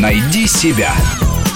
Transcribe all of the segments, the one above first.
Найди себя.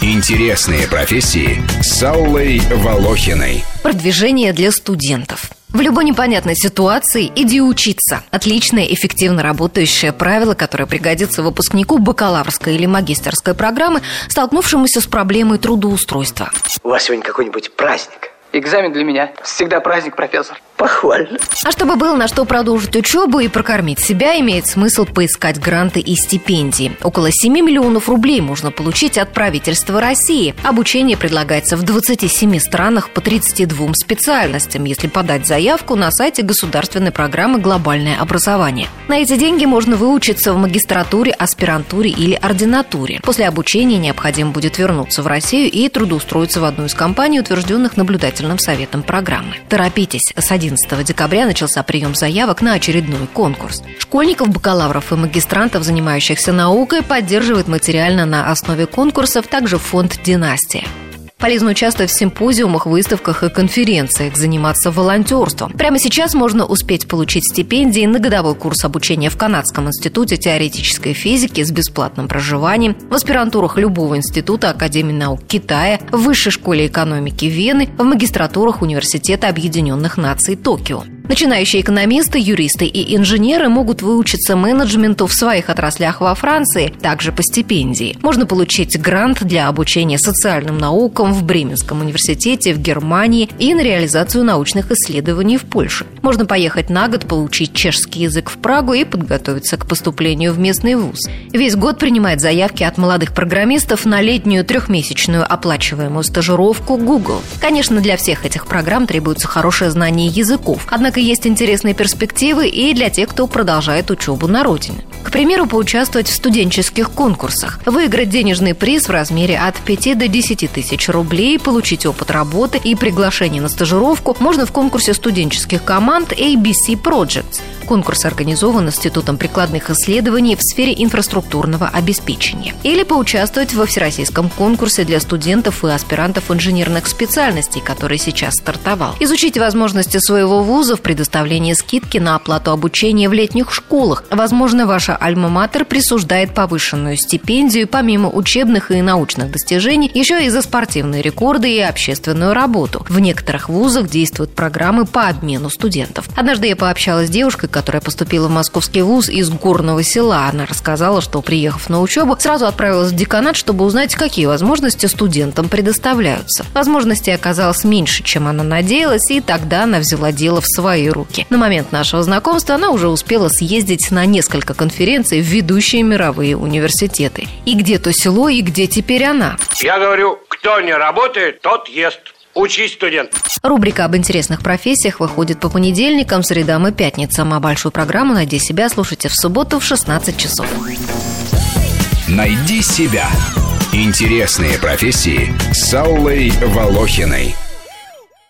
Интересные профессии с Аллой Волохиной. Продвижение для студентов. В любой непонятной ситуации иди учиться. Отличное, эффективно работающее правило, которое пригодится выпускнику бакалаврской или магистерской программы, столкнувшемуся с проблемой трудоустройства. У вас сегодня какой-нибудь праздник? Экзамен для меня всегда праздник, профессор. Похвально. А чтобы было на что продолжить учебу и прокормить себя, имеет смысл поискать гранты и стипендии. Около 7 миллионов рублей можно получить от правительства России. Обучение предлагается в 27 странах по 32 специальностям, если подать заявку на сайте государственной программы «Глобальное образование». На эти деньги можно выучиться в магистратуре, аспирантуре или ординатуре. После обучения необходимо будет вернуться в Россию и трудоустроиться в одну из компаний, утвержденных наблюдательным советом программы. Торопитесь, с 11 декабря начался прием заявок на очередной конкурс. Школьников, бакалавров и магистрантов, занимающихся наукой, поддерживает материально на основе конкурсов также фонд «Династия». Полезно участвовать в симпозиумах, выставках и конференциях, заниматься волонтерством. Прямо сейчас можно успеть получить стипендии на годовой курс обучения в Канадском институте теоретической физики с бесплатным проживанием, в аспирантурах любого института Академии наук Китая, в Высшей школе экономики Вены, в магистратурах Университета Объединенных Наций Токио. Начинающие экономисты, юристы и инженеры могут выучиться менеджменту в своих отраслях во Франции, также по стипендии. Можно получить грант для обучения социальным наукам в Бременском университете в Германии и на реализацию научных исследований в Польше. Можно поехать на год, получить чешский язык в Прагу и подготовиться к поступлению в местный вуз. Весь год принимает заявки от молодых программистов на летнюю трехмесячную оплачиваемую стажировку Google. Конечно, для всех этих программ требуется хорошее знание языков, однако Однако есть интересные перспективы и для тех, кто продолжает учебу на родине. К примеру, поучаствовать в студенческих конкурсах, выиграть денежный приз в размере от 5 до 10 тысяч рублей, получить опыт работы и приглашение на стажировку можно в конкурсе студенческих команд ABC Projects. Конкурс организован Институтом прикладных исследований в сфере инфраструктурного обеспечения. Или поучаствовать во всероссийском конкурсе для студентов и аспирантов инженерных специальностей, который сейчас стартовал. Изучить возможности своего вуза в предоставлении скидки на оплату обучения в летних школах. Возможно, ваша альма-матер присуждает повышенную стипендию помимо учебных и научных достижений еще и за спортивные рекорды и общественную работу. В некоторых вузах действуют программы по обмену студентов. Однажды я пообщалась с девушкой, которая поступила в московский вуз из горного села. Она рассказала, что, приехав на учебу, сразу отправилась в деканат, чтобы узнать, какие возможности студентам предоставляются. Возможностей оказалось меньше, чем она надеялась, и тогда она взяла дело в свои руки. На момент нашего знакомства она уже успела съездить на несколько конференций в ведущие мировые университеты. И где то село, и где теперь она. Я говорю, кто не работает, тот ест. Учись, студент. Рубрика об интересных профессиях выходит по понедельникам, средам и пятницам, а большую программу «Найди себя» слушайте в субботу в 16 часов. «Найди себя» – интересные профессии с Аллой Волохиной.